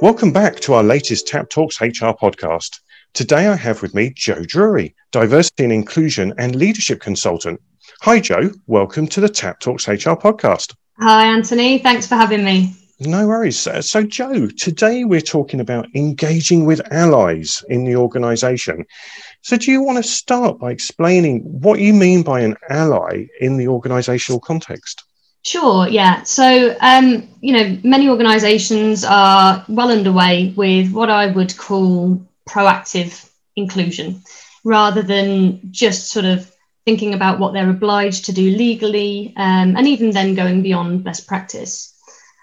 Welcome back to our latest Tap Talks HR podcast. Today I have with me Joe Drury, diversity and inclusion and leadership consultant. Hi, Joe. Welcome to the Tap Talks HR podcast. Hi, Anthony. Thanks for having me. No worries. Uh, so, Joe, today we're talking about engaging with allies in the organization. So, do you want to start by explaining what you mean by an ally in the organizational context? Sure, yeah. So, um, you know, many organisations are well underway with what I would call proactive inclusion rather than just sort of thinking about what they're obliged to do legally um, and even then going beyond best practice.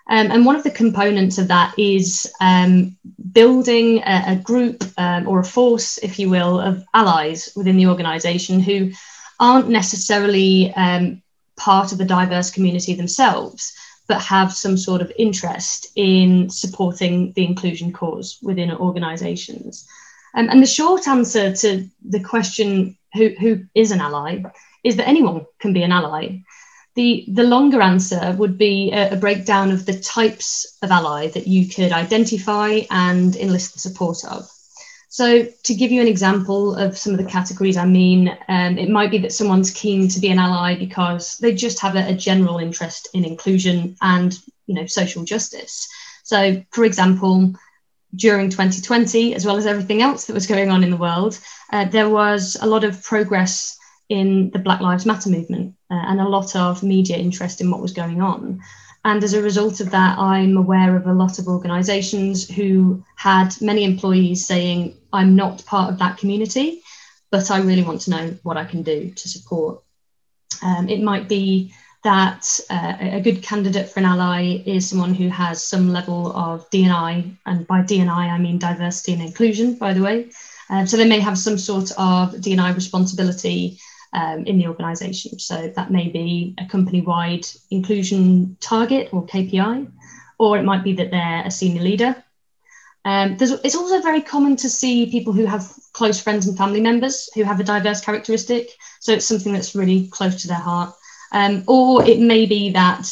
Um, and one of the components of that is um, building a, a group um, or a force, if you will, of allies within the organisation who aren't necessarily um, part of a diverse community themselves, but have some sort of interest in supporting the inclusion cause within organizations. Um, and the short answer to the question, who, who is an ally, is that anyone can be an ally. The, the longer answer would be a, a breakdown of the types of ally that you could identify and enlist the support of. So, to give you an example of some of the categories I mean, um, it might be that someone's keen to be an ally because they just have a, a, general interest in inclusion and, you know, social justice. So, for example, during 2020, as well as everything else that was going on in the world, uh, there was a lot of progress in the Black Lives Matter movement uh, and a lot of media interest in what was going on. And as a result of that, I'm aware of a lot of organisations who had many employees saying, I'm not part of that community, but I really want to know what I can do to support. Um, it might be that uh, a good candidate for an ally is someone who has some level of DNI, and by DNI I mean diversity and inclusion, by the way. Uh, so they may have some sort of DNI responsibility um, in the organisation. So that may be a company wide inclusion target or KPI, or it might be that they're a senior leader. Um, it's also very common to see people who have close friends and family members who have a diverse characteristic. So it's something that's really close to their heart. Um, or it may be that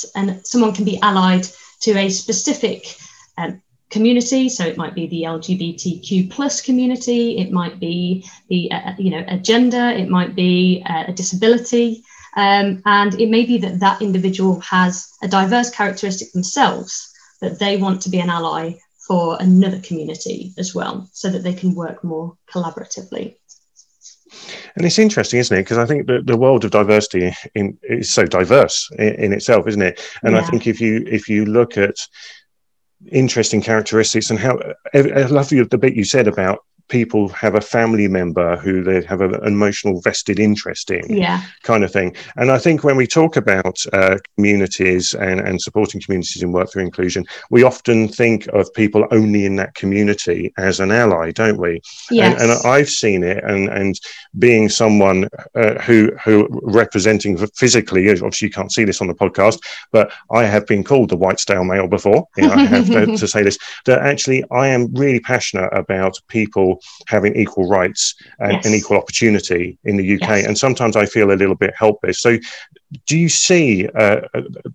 someone can be allied to a specific um, community. So it might be the LGBTQ plus community, it might be the uh, uh, you know a gender, it might be uh, a disability, um, and it may be that that individual has a diverse characteristic themselves that they want to be an ally for another community as well, so that they can work more collaboratively. And it's interesting, isn't it? Because I think that the world of diversity in, is so diverse in, in itself, isn't it? And yeah. I think if you if you look at interesting characteristics and how I love you the bit you said about people have a family member who they have an emotional vested interest in yeah. kind of thing. And i think when we talk about uh, communities and, and supporting communities in work through inclusion we often think of people only in that community as an ally don't we? Yes. and, and i've seen it and and being someone uh, who who representing physically obviously you can't see this on the podcast but i have been called the white stale male before. You know, i have to, to say this that actually i am really passionate about people having equal rights and, yes. and equal opportunity in the UK. Yes. And sometimes I feel a little bit helpless. So, do you see uh,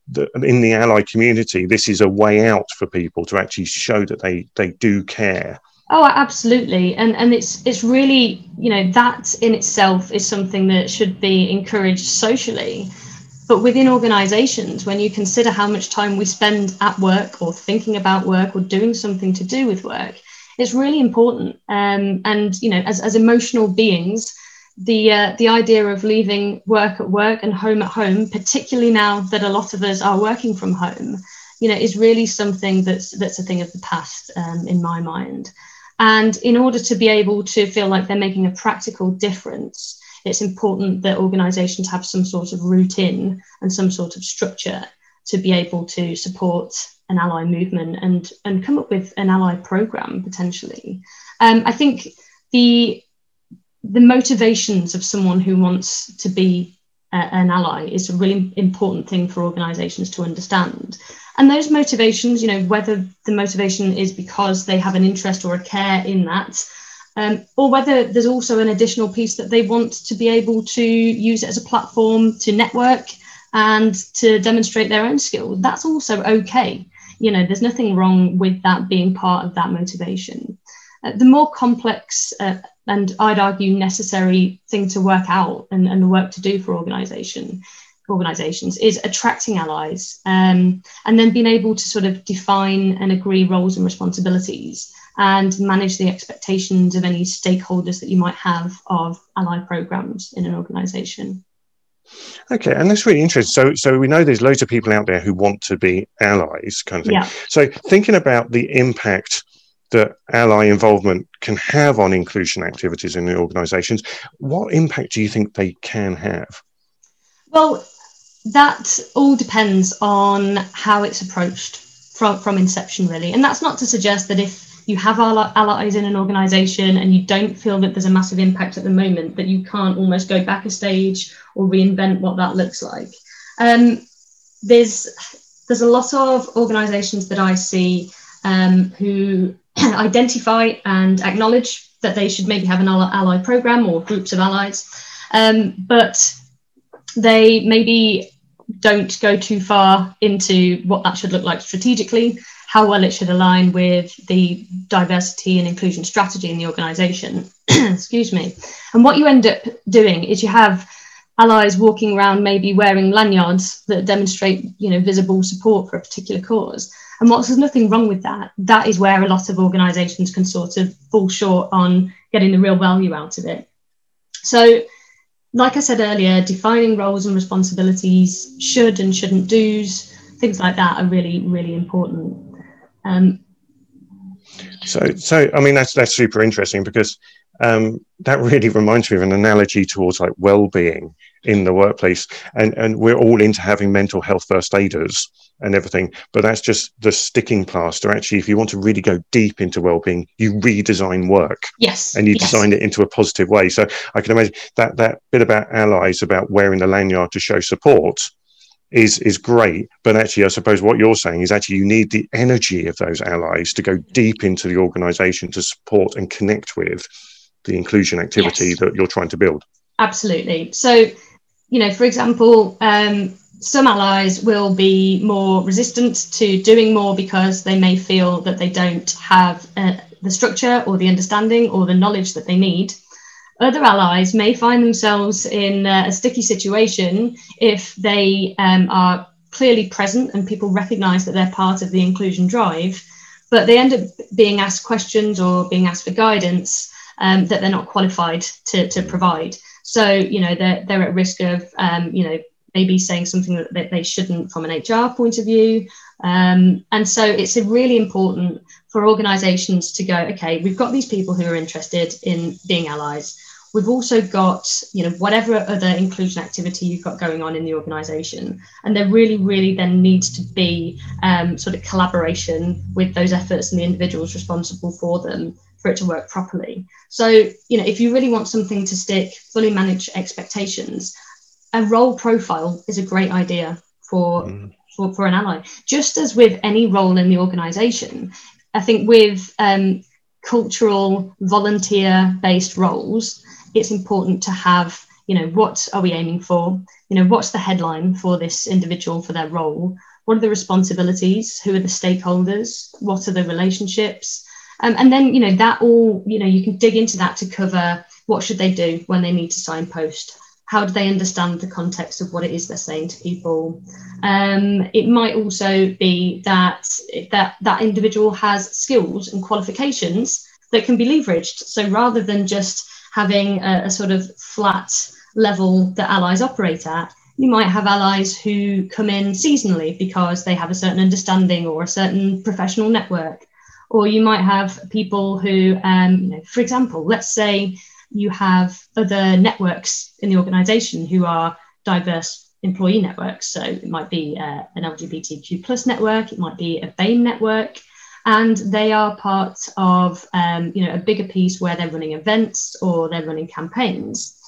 the, in the ally community this is a way out for people to actually show that they they do care? Oh, absolutely, and and it's it's really you know that in itself is something that should be encouraged socially. But within organizations, when you consider how much time we spend at work or thinking about work or doing something to do with work, it's really important. Um, and you know, as, as emotional beings, the uh, the idea of leaving work at work and home at home, particularly now that a lot of us are working from home, you know, is really something that's that's a thing of the past um, in my mind. And in order to be able to feel like they're making a practical difference, it's important that organisations have some sort of routine and some sort of structure to be able to support an ally movement and and come up with an ally program potentially. Um, I think the the motivations of someone who wants to be an ally is a really important thing for organizations to understand. And those motivations, you know, whether the motivation is because they have an interest or a care in that, um, or whether there's also an additional piece that they want to be able to use it as a platform to network and to demonstrate their own skill, that's also okay you know, there's nothing wrong with that being part of that motivation. Uh, the more complex uh, and I'd argue necessary thing to work out and, and the work to do for organization organizations is attracting allies um, and then being able to sort of define and agree roles and responsibilities and manage the expectations of any stakeholders that you might have of ally programs in an organization. Okay, and that's really interesting. So, so we know there's loads of people out there who want to be allies, kind of thing. Yeah. So, thinking about the impact that ally involvement can have on inclusion activities in the organisations, what impact do you think they can have? Well, that all depends on how it's approached from, from inception, really. And that's not to suggest that if you have allies in an organization and you don't feel that there's a massive impact at the moment, that you can't almost go back a stage or reinvent what that looks like. Um, there's there's a lot of organizations that I see um, who identify and acknowledge that they should maybe have an ally program or groups of allies, um, but they maybe don't go too far into what that should look like strategically how well it should align with the diversity and inclusion strategy in the organization. Excuse me. And what you end up doing is you have allies walking around maybe wearing lanyards that demonstrate you know visible support for a particular cause and whilst there's nothing wrong with that that is where a lot of organizations can sort of fall short on getting the real value out of it so like i said earlier defining roles and responsibilities should and shouldn't do's things like that are really really important um, so, so I mean that's that's super interesting because um, that really reminds me of an analogy towards like well-being in the workplace, and and we're all into having mental health first aiders and everything, but that's just the sticking plaster. Actually, if you want to really go deep into well-being, you redesign work. Yes, and you yes. design it into a positive way. So I can imagine that that bit about allies, about wearing the lanyard to show support is is great but actually i suppose what you're saying is actually you need the energy of those allies to go deep into the organization to support and connect with the inclusion activity yes. that you're trying to build. Absolutely. So you know for example um, some allies will be more resistant to doing more because they may feel that they don't have uh, the structure or the understanding or the knowledge that they need other allies may find themselves in a sticky situation if they um, are clearly present and people recognize that they're part of the inclusion drive, but they end up being asked questions or being asked for guidance um, that they're not qualified to, to provide. So, you know, they're, they're at risk of, um, you know, maybe saying something that they shouldn't from an HR point of view. Um, and so it's really important for organizations to go, okay, we've got these people who are interested in being allies We've also got, you know, whatever other inclusion activity you've got going on in the organisation, and there really, really then needs to be um, sort of collaboration with those efforts and the individuals responsible for them for it to work properly. So, you know, if you really want something to stick, fully manage expectations, a role profile is a great idea for mm. for, for an ally. Just as with any role in the organisation, I think with um, cultural volunteer based roles it's important to have you know what are we aiming for? You know what's the headline for this individual for their role? What are the responsibilities? Who are the stakeholders? What are the relationships? Um, and then you know that all you know you can dig into that to cover what should they do when they need to signpost. How do they understand the context of what it is they're saying to people? Um, it might also be that that that individual has skills and qualifications that can be leveraged. So rather than just having a, a sort of flat level that allies operate at, you might have allies who come in seasonally because they have a certain understanding or a certain professional network. Or you might have people who, um, you know, for example, let's say you have other networks in the organization who are diverse employee networks. So it might be uh, an LGBTQ plus network, it might be a BAME network, and they are part of um, you know a bigger piece where they're running events or they're running campaigns.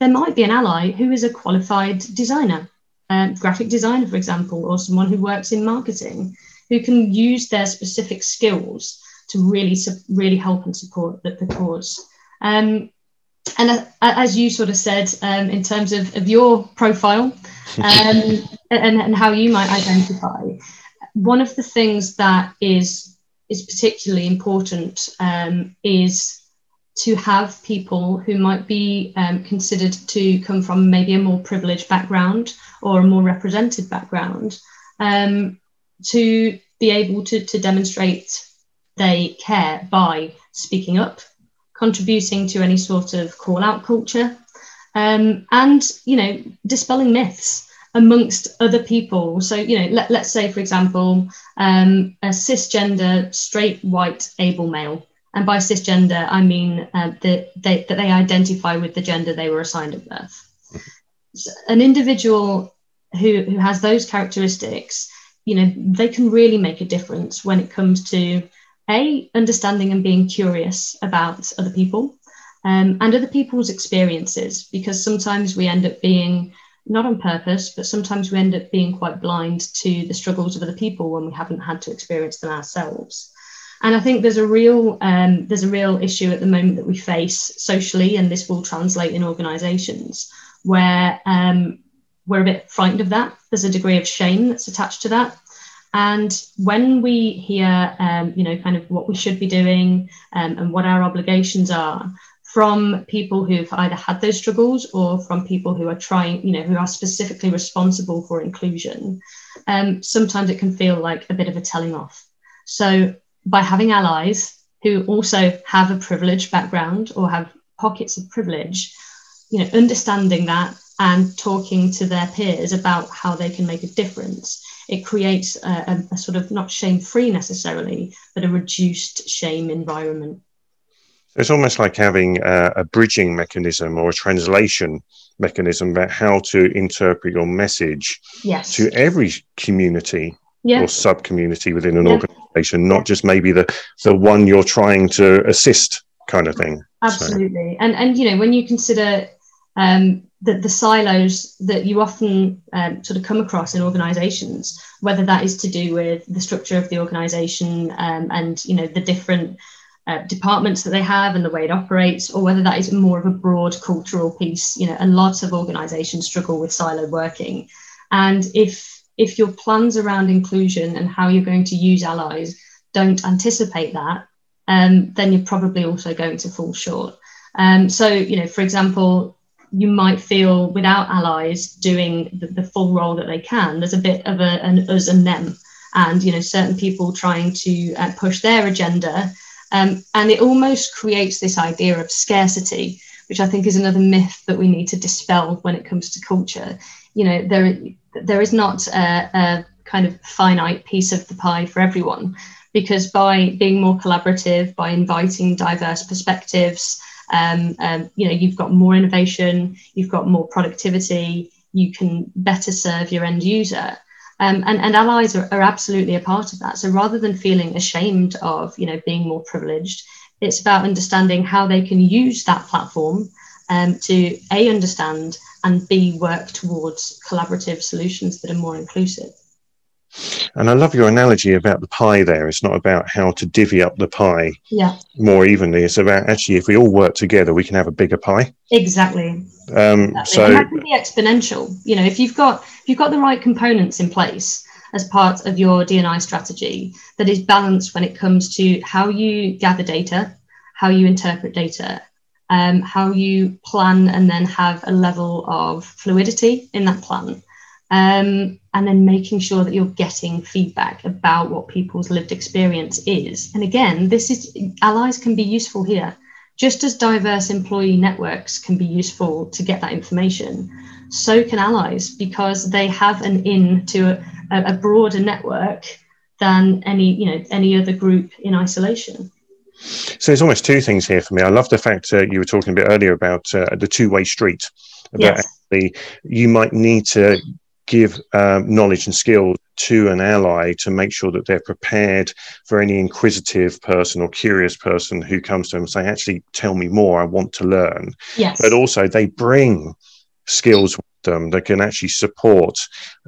There might be an ally who is a qualified designer um, graphic designer for example or someone who works in marketing who can use their specific skills to really really help and support the, the cause. Um, and uh, as you sort of said um, in terms of, of your profile um, and, and how you might identify one of the things that is is particularly important um, is to have people who might be um, considered to come from maybe a more privileged background or a more represented background um, to be able to, to demonstrate they care by speaking up, contributing to any sort of call out culture, um, and you know dispelling myths amongst other people. So you know, let, let's say for example, um, a cisgender, straight, white, able male and by cisgender, I mean uh, that, they, that they identify with the gender they were assigned at birth. So an individual who, who has those characteristics, you know, they can really make a difference when it comes to a understanding and being curious about other people um, and other people's experiences, because sometimes we end up being not on purpose, but sometimes we end up being quite blind to the struggles of other people when we haven't had to experience them ourselves. And I think there's a real um, there's a real issue at the moment that we face socially, and this will translate in organisations where um, we're a bit frightened of that. There's a degree of shame that's attached to that. And when we hear, um, you know, kind of what we should be doing um, and what our obligations are from people who've either had those struggles or from people who are trying, you know, who are specifically responsible for inclusion, um, sometimes it can feel like a bit of a telling off. So by having allies who also have a privileged background or have pockets of privilege, you know, understanding that and talking to their peers about how they can make a difference, it creates a, a, a sort of not shame free necessarily, but a reduced shame environment. It's almost like having a, a, bridging mechanism or a translation mechanism about how to interpret your message yes. to every community yeah. or sub community within an yeah. organization, not just maybe the the one you're trying to assist kind of thing. Absolutely, so. and and you know when you consider um, the, the silos that you often um, sort of come across in organizations, whether that is to do with the structure of the organization um, and you know the different uh, departments that they have and the way it operates, or whether that is more of a broad cultural piece. You know, a lot of organizations struggle with silo working, and if if your plans around inclusion and how you're going to use allies don't anticipate that, um, then you're probably also going to fall short. Um, so, you know, for example, you might feel without allies doing the, the full role that they can, there's a bit of a, an us and them, and you know, certain people trying to uh, push their agenda, um, and it almost creates this idea of scarcity, which I think is another myth that we need to dispel when it comes to culture. You know, there there is not a, a kind of finite piece of the pie for everyone because by being more collaborative by inviting diverse perspectives um, um, you know you've got more innovation you've got more productivity you can better serve your end user um, and, and allies are, are, absolutely a part of that. So rather than feeling ashamed of you know being more privileged it's about understanding how they can use that platform um, to a understand and b work towards collaborative solutions that are more inclusive and I love your analogy about the pie there. It's not about how to divvy up the pie yeah. more evenly. It's about actually, if we all work together, we can have a bigger pie. Exactly. Um, exactly. So and that can be exponential. You know, if you've got if you've got the right components in place as part of your DNI strategy that is balanced when it comes to how you gather data, how you interpret data, um, how you plan and then have a level of fluidity in that plan. Um, and then making sure that you're getting feedback about what people's lived experience is. And again, this is allies can be useful here, just as diverse employee networks can be useful to get that information. So can allies because they have an in to a, a broader network than any you know any other group in isolation. So there's almost two things here for me. I love the fact uh, you were talking a bit earlier about uh, the two-way street. About yes. actually, you might need to give um, knowledge and skill to an ally to make sure that they're prepared for any inquisitive person or curious person who comes to them and say, actually, tell me more. I want to learn. Yes. But also, they bring skills them that can actually support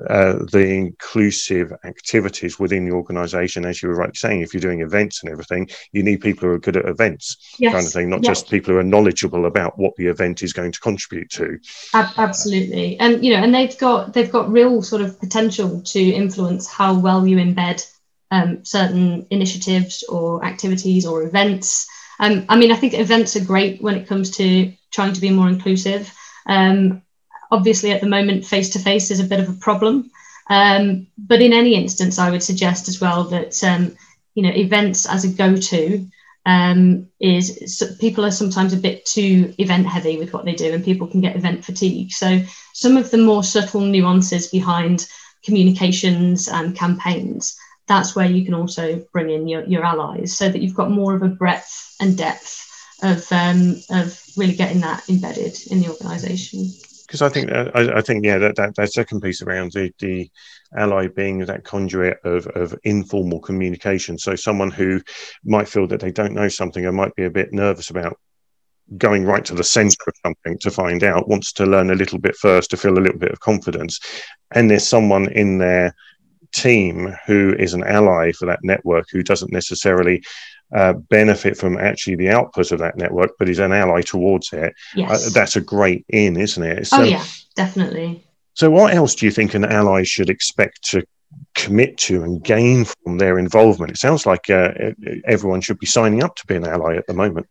uh, the inclusive activities within the organization. As you were right saying, if you're doing events and everything, you need people who are good at events, yes. kind of thing, not yes. just people who are knowledgeable about what the event is going to contribute to. Absolutely. And, you know, and they've got, they've got real sort of potential to influence how well you embed um, certain initiatives or activities or events. Um, I mean, I think events are great when it comes to trying to be more inclusive. Um, obviously, at the moment, face to face is a bit of a problem. Um, but in any instance, I would suggest as well that um, you know events as a go-to um, is so people are sometimes a bit too event heavy with what they do, and people can get event fatigue. So some of the more subtle nuances behind communications and campaigns that's where you can also bring in your, your allies so that you've got more of a breadth and depth of um, of really getting that embedded in the organization because I think I, I, think yeah that, that that second piece around the, the ally being that conduit of, of informal communication. So someone who might feel that they don't know something and might be a bit nervous about going right to the center of something to find out wants to learn a little bit first to feel a little bit of confidence and there's someone in their team who is an ally for that network who doesn't necessarily uh, benefit from actually the output of that network, but is an ally towards it. Yes. Uh, that's a great in, isn't it? So, oh, yeah, definitely. So, what else do you think an ally should expect to commit to and gain from their involvement? It sounds like uh, everyone should be signing up to be an ally at the moment.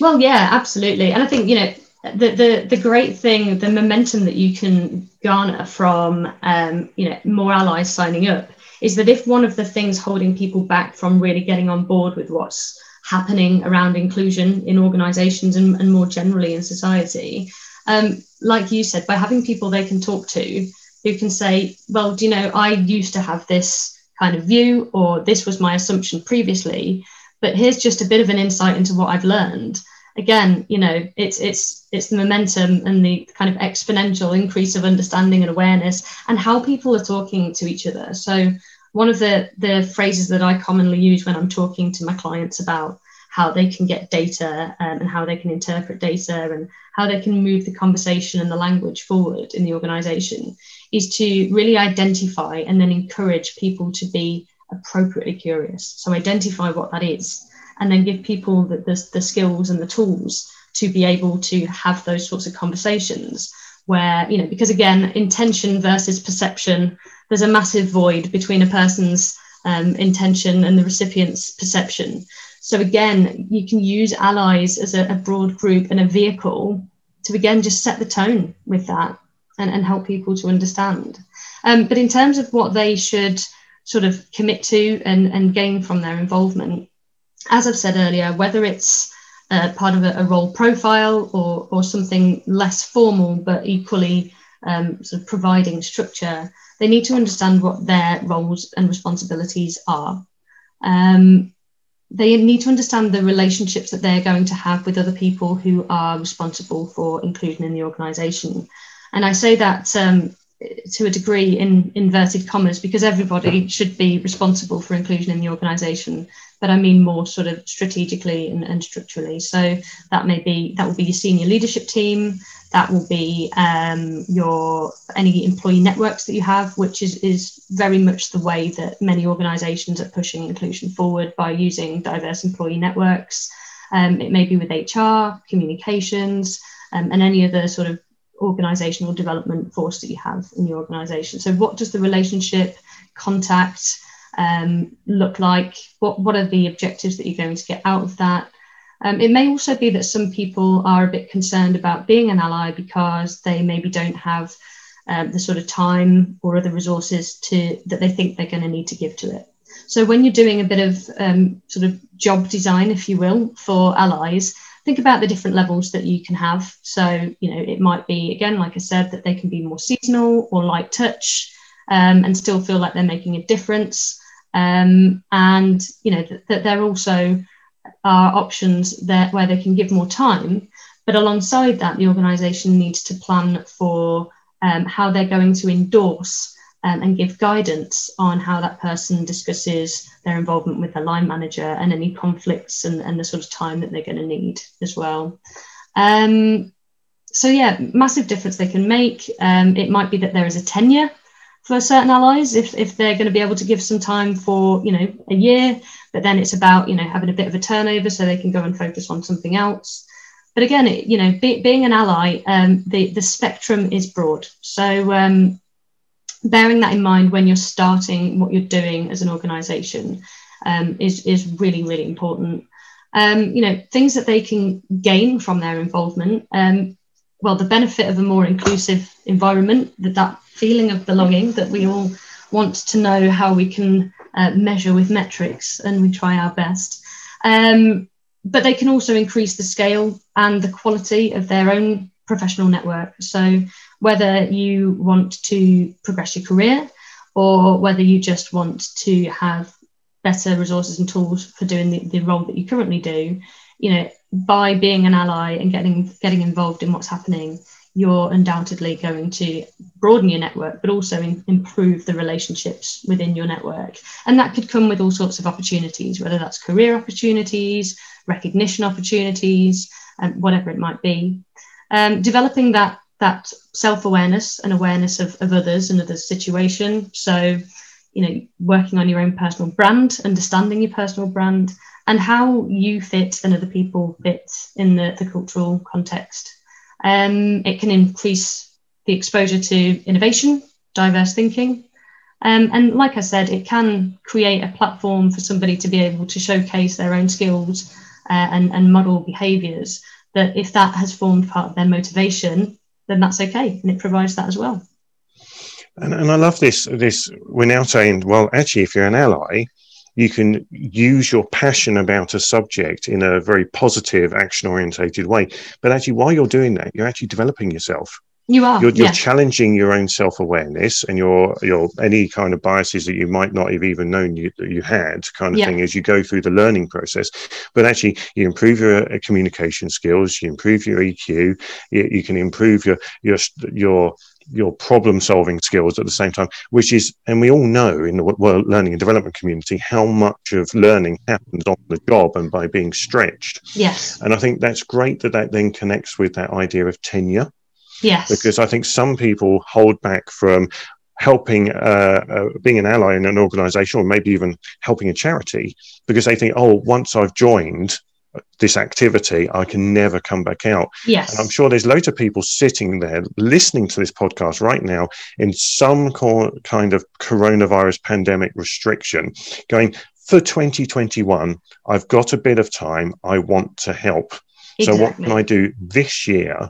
Well, yeah, absolutely. And I think, you know, the, the the great thing, the momentum that you can garner from um, you know more allies signing up is that if one of the things holding people back from really getting on board with what's happening around inclusion in organisations and, and, more generally in society, um, like you said, by having people they can talk to who can say, well, do you know, I used to have this kind of view, or this was my assumption previously, but here's just a bit of an insight into what I've learned again, you know, it's it's it's the momentum and the kind of exponential increase of understanding and awareness and how people are talking to each other. So one of the the phrases that I commonly use when I'm talking to my clients about how they can get data um, and how they can interpret data and how they can move the conversation and the language forward in the organization is to really identify and then encourage people to be appropriately curious. So identify what that is and then give people the, the, the skills and the tools to be able to have those sorts of conversations where you know because again intention versus perception there's a massive void between a person's um, intention and the recipient's perception. So again you can use allies as a, a, broad group and a vehicle to again just set the tone with that and, and help people to understand. Um, but in terms of what they should sort of commit to and, and gain from their involvement as I've said earlier, whether it's uh, part of a, a, role profile or, or something less formal but equally um, sort of providing structure, they need to understand what their roles and responsibilities are. Um, they need to understand the relationships that they're going to have with other people who are responsible for inclusion in the organisation. And I say that um, to a degree in inverted commas because everybody should be responsible for inclusion in the organisation but I mean more sort of strategically and, and, structurally. So that may be that will be your senior leadership team. That will be um, your any employee networks that you have, which is is very much the way that many organisations are pushing inclusion forward by using diverse employee networks. Um, it may be with HR, communications, um, and any other sort of organisational development force that you have in your organisation. So, what does the relationship, contact, um, look like? What, what are the objectives that you're going to get out of that? Um, it may also be that some people are a bit concerned about being an ally because they maybe don't have um, the sort of time or other resources to that they think they're going to need to give to it. So when you're doing a bit of um, sort of job design, if you will, for allies, think about the different levels that you can have. So you know it might be again, like I said, that they can be more seasonal or light touch, um, and still feel like they're making a difference. Um, and you know that, that there also are options there where they can give more time, but alongside that, the organisation needs to plan for um, how they're going to endorse um, and give guidance on how that person discusses their involvement with their line manager and any conflicts and, and the sort of time that they're going to need as well. Um, so yeah, massive difference they can make. Um, it might be that there is a tenure for certain allies if, if they're going to be able to give some time for you know a year but then it's about you know having a bit of a turnover so they can go and focus on something else but again it, you know be, being an ally um, the the spectrum is broad so um, bearing that in mind when you're starting what you're doing as an organization um, is is really really important. Um, you know things that they can gain from their involvement um, well the benefit of a more inclusive environment that that feeling of belonging that we all want to know how we can uh, measure with metrics and we try our best. Um, but they can also increase the scale and the quality of their own professional network. So whether you want to progress your career or whether you just want to have better resources and tools for doing the, the role that you currently do. You know by being an ally and getting getting involved in what's happening you're undoubtedly going to broaden your network but also in, improve the relationships within your network. And that could come with all sorts of opportunities whether that's career opportunities recognition opportunities um, whatever it might be. Um, developing that that self-awareness and awareness of, of others and others situation. So you know working on your own personal brand understanding your personal brand and how you fit and other people fit in the, the cultural context. Um, it can increase the exposure to innovation diverse thinking. Um, and like i said it can create a platform for somebody to be able to showcase their own skills uh, and, and model behaviors. That if that has formed part of their motivation then that's okay, and it provides that as well. And, and I love this. This we're now saying, well, actually, if you're an ally, you can use your passion about a subject in a very positive, action orientated way. But actually, while you're doing that, you're actually developing yourself. You are. You're, you're yeah. challenging your own self awareness and your your any kind of biases that you might not have even known you you had, kind of yeah. thing, as you go through the learning process. But actually, you improve your uh, communication skills, you improve your EQ, you, you can improve your your your your problem solving skills at the same time, which is, and we all know in the world learning and development community how much of learning happens on the job and by being stretched. Yes. And I think that's great that that then connects with that idea of tenure Yes. Because I think some people hold back from helping uh, uh, being an ally in an organization or maybe even helping a charity because they think oh once i've joined this activity i can never come back out yes and i'm sure there's loads of people sitting there listening to this podcast right now in some co- kind of coronavirus pandemic restriction going for 2021 i've got a bit of time i want to help exactly. so what can i do this year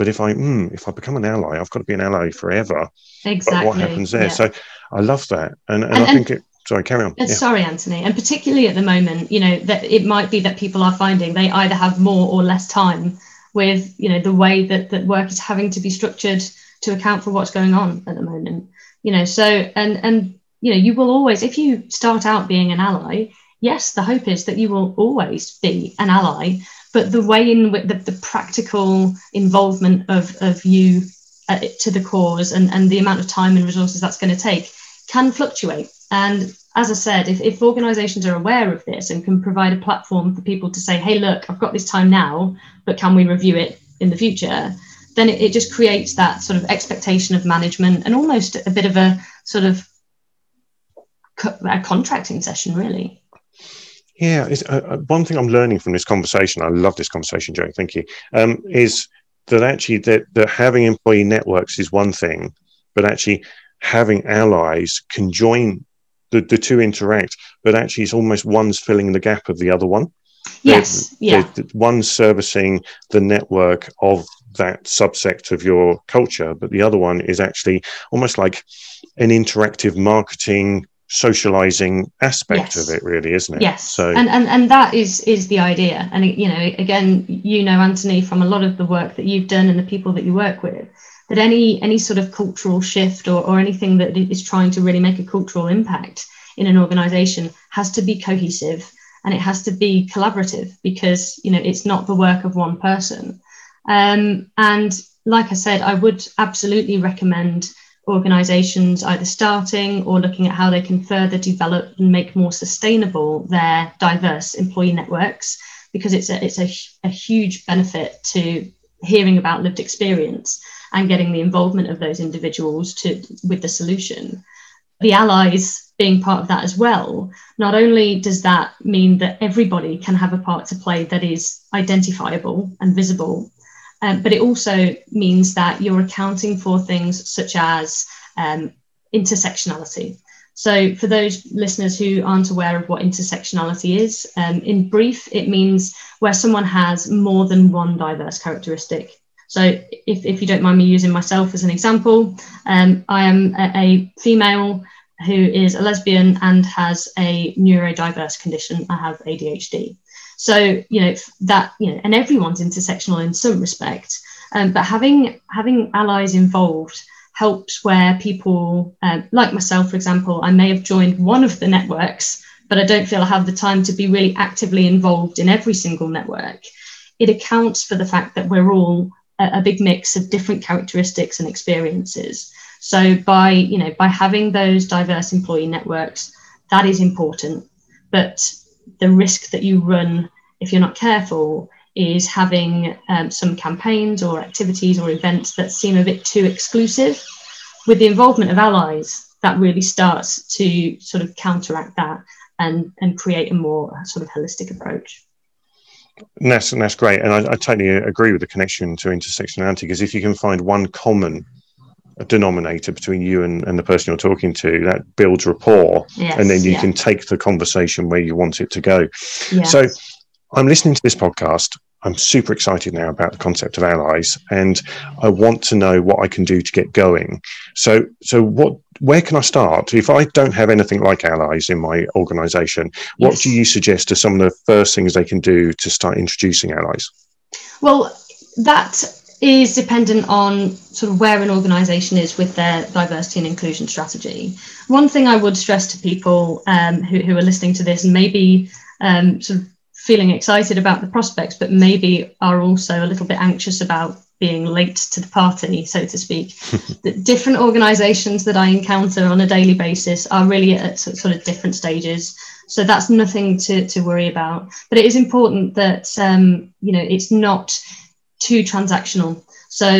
but if I mm, if I become an ally, I've got to be an ally forever. Exactly. But what happens there? Yeah. So I love that, and, and, and I think it. Sorry, carry on. Yeah. Sorry, Anthony. And particularly at the moment, you know, that it might be that people are finding they either have more or less time with, you know, the way that that work is having to be structured to account for what's going on at the moment. You know, so and and you know, you will always, if you start out being an ally, yes, the hope is that you will always be an ally but the way in which the, the practical involvement of, of you uh, to the cause and, and the amount of time and resources that's going to take can fluctuate. And as I said, if, if organizations are aware of this and can provide a platform for people to say, hey, look, I've got this time now, but can we review it in the future? Then it, it just creates that sort of expectation of management and almost a bit of a sort of co- a contracting session, really. Yeah, uh, uh, one thing I'm learning from this conversation. I love this conversation, Joe. Thank you. Um, is that actually that, that having employee networks is one thing, but actually having allies can join the, the two interact, but actually it's almost one's filling the gap of the other one. Yes, they're, yeah. They're, one's servicing the network of that subsect of your culture, but the other one is actually almost like an interactive marketing socializing aspect yes. of it really isn't it? Yes. So and, and and that is is the idea. And you know again you know anthony from a lot of the work that you've done and the people that you work with that any any sort of cultural shift or, or anything that is trying to really make a cultural impact in an organization has to be cohesive and it has to be collaborative because you know it's not the work of one person. Um, and like i said i would absolutely recommend organizations either starting or looking at how they can further develop and make more sustainable their diverse employee networks because it's a, it's a, a huge benefit to hearing about lived experience and getting the involvement of those individuals to with the solution. The allies being part of that as well not only does that mean that everybody can have a part to play that is identifiable and visible um, but it also means that you're accounting for things such as um, intersectionality so, for those listeners who aren't aware of what intersectionality is, um, in brief, it means where someone has more than one diverse characteristic. So, if, if you don't mind me using myself as an example, um, I am a, a female who is a lesbian and has a neurodiverse condition. I have ADHD. So, you know, that, you know, and everyone's intersectional in some respect. Um, but having having allies involved helps where people, um, like myself, for example, I may have joined one of the networks, but I don't feel I have the time to be really actively involved in every single network. It accounts for the fact that we're all a, a big mix of different characteristics and experiences. So by you know by having those diverse employee networks, that is important. But the risk that you run if you're not careful is having um, some campaigns or activities or events that seem a bit too exclusive. With the involvement of allies, that really starts to sort of counteract that and, and create a more sort of holistic approach. And that's, and that's great. And I, I totally agree with the connection to intersectionality because if you can find one common denominator between you and, and the person you're talking to that builds rapport yes, and then you yeah. can take the conversation where you want it to go yes. so I'm listening to this podcast. I'm super excited now about the concept of allies, and I want to know what I can do to get going. So, so what? Where can I start if I don't have anything like allies in my organisation? What yes. do you suggest are some of the first things they can do to start introducing allies? Well, that is dependent on sort of where an organisation is with their diversity and inclusion strategy. One thing I would stress to people um, who, who, are listening to this and maybe um, sort of feeling excited about the prospects, but maybe are also a little bit anxious about being late to the party, so to speak. the different organisations that I encounter on a daily basis are really at sort of different stages. So that's nothing to, to worry about. But it is important that um, you know it's not too transactional. So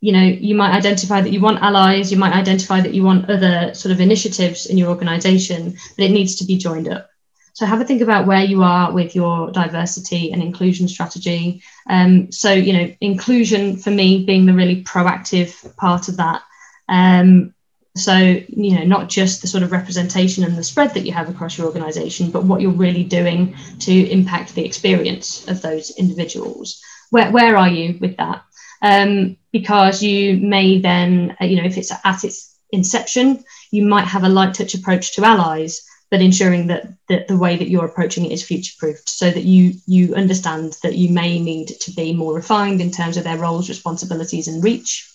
you know you might identify that you want allies, you might identify that you want other sort of initiatives in your organisation, but it needs to be joined up. So have a think about where you are with your diversity and inclusion strategy. Um, so you know, inclusion for me being the really proactive part of that. Um, so you know, not just the sort of representation and the spread that you have across your organisation, but what you're really doing to impact the experience of those individuals. Where where are you with that? Um, because you may then, uh, you know, if it's at its inception, you might have a light touch approach to allies but ensuring that, that the way that you're approaching it is future proofed so that you you understand that you may need to be more refined in terms of their roles responsibilities and reach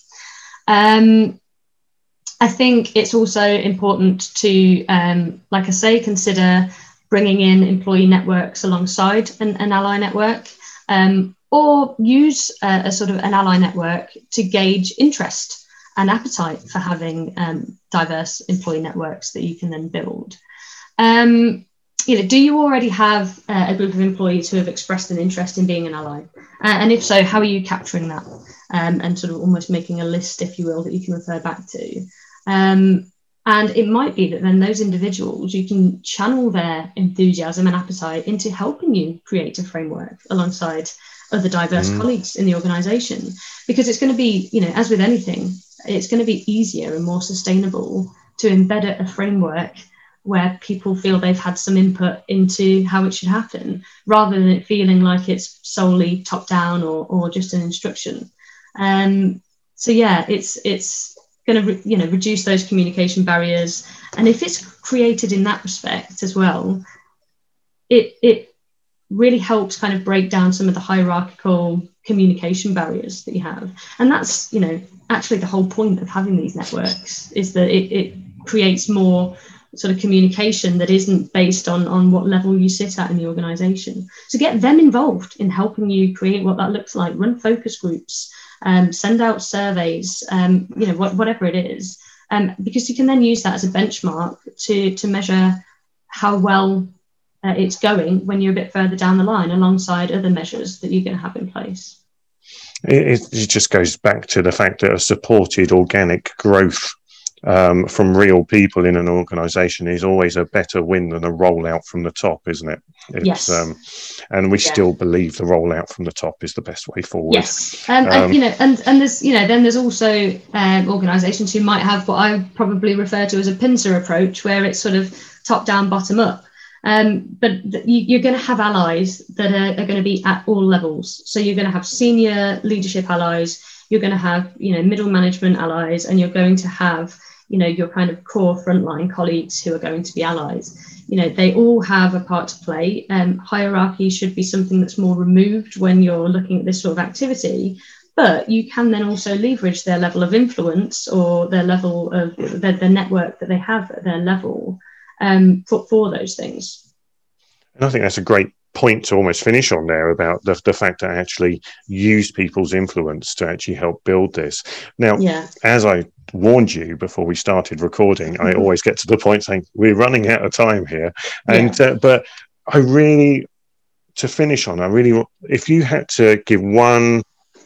um, i think it's also important to um, like i say consider bringing in employee networks alongside an, an ally network um, or use a, a, sort of an ally network to gauge interest and appetite for having um, diverse employee networks that you can then build um, you know, do you already have uh, a group of employees who have expressed an interest in being an ally? Uh, and if so, how are you capturing that um, and sort of almost making a list, if you will, that you can refer back to? Um, and it might be that then those individuals, you can channel their enthusiasm and appetite into helping you create a framework alongside other diverse mm. colleagues in the organization. Because it's going to be, you know, as with anything, it's going to be easier and more sustainable to embed a framework where people feel they've had some input into how it should happen rather than it feeling like it's solely top down or, or just an instruction um, so yeah it's it's going to re- you know reduce those communication barriers and if it's created in that respect as well it it really helps kind of break down some of the hierarchical communication barriers that you have. And that's you know actually the whole point of having these networks is that it, it creates more sort of communication that isn't based on on what level you sit at in the organization. So get them involved in helping you create what that looks like. Run focus groups um, send out surveys um, you know what, whatever it is. Um, because you can then use that as a benchmark to to measure how well uh, it's going when you're a bit further down the line alongside other measures that you're going to have in place it, it just goes back to the fact that a supported organic growth um, from real people in an organization is always a better win than a rollout from the top, isn't it? It's, yes. Um, and we yeah. still believe the rollout from the top is the best way forward. Yes. Um, and, you know, and, and there's, you know, then there's also um, organizations who might have what I probably refer to as a pincer approach, where it's sort of top down, bottom up. Um, but th- you, are going to have allies that are, are going to be at all levels. So you're going to have senior leadership allies, you're going to have you know middle management allies, and you're going to have you know your kind of core frontline colleagues who are going to be allies. You know they all have a part to play. Um, hierarchy should be something that's more removed when you're looking at this sort of activity but you can then also leverage their level of influence or their level of their, their network that they have at their level um, for, for those things and i think that's a great point to almost finish on there about the, the fact that I actually use people's influence to actually help build this. Now, yeah. as I warned you before we started recording, I mm-hmm. always get to the point saying we're running out of time here, and yeah. uh, but I really to finish on, I really if you had to give one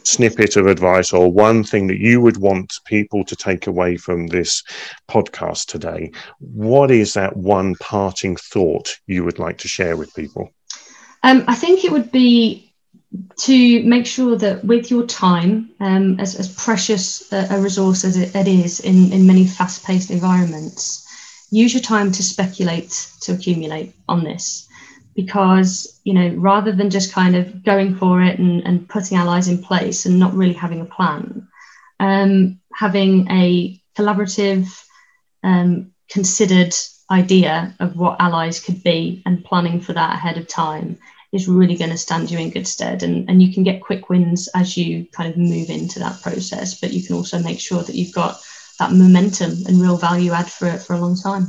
snippet of advice or one thing that you would want people to take away from this podcast today, what is that one parting thought you would like to share with people? Um, I think it would be to make sure that with your time, um, as, as precious a, a resource as it, it is in, in many fast paced environments, use your time to speculate, to accumulate on this. Because, you know, rather than just kind of going for it and, and putting allies in place and not really having a plan, um, having a collaborative, um, considered idea of what allies could be and planning for that ahead of time is really going to stand you in good stead. And, and you can get quick wins as you kind of move into that process, but you can also make sure that you've got that momentum and real value add for it for a long time.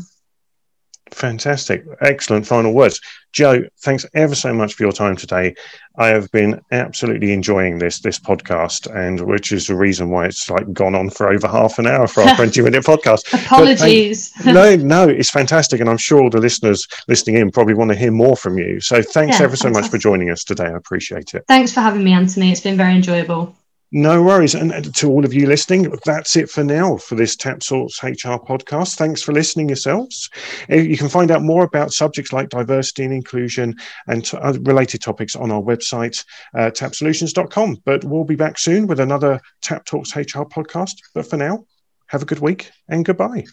Fantastic. Excellent final words. Joe, thanks ever so much for your time today. I have been absolutely enjoying this this podcast, and which is the reason why it's like gone on for over half an hour for our 20 minute podcast. Apologies. no, no, it's fantastic. And I'm sure the listeners listening in probably want to hear more from you. So thanks yeah, ever so fantastic. much for joining us today. I appreciate it. Thanks for having me, Anthony. It's been very enjoyable. No worries. And to all of you listening, that's it for now for this TapSource HR podcast. Thanks for listening yourselves. Uh, you can find out more about subjects like diversity and inclusion and related topics on our website, uh, tapsolutions.com. But we'll be back soon with another Tap Talks HR podcast. But for now, have a good week and goodbye.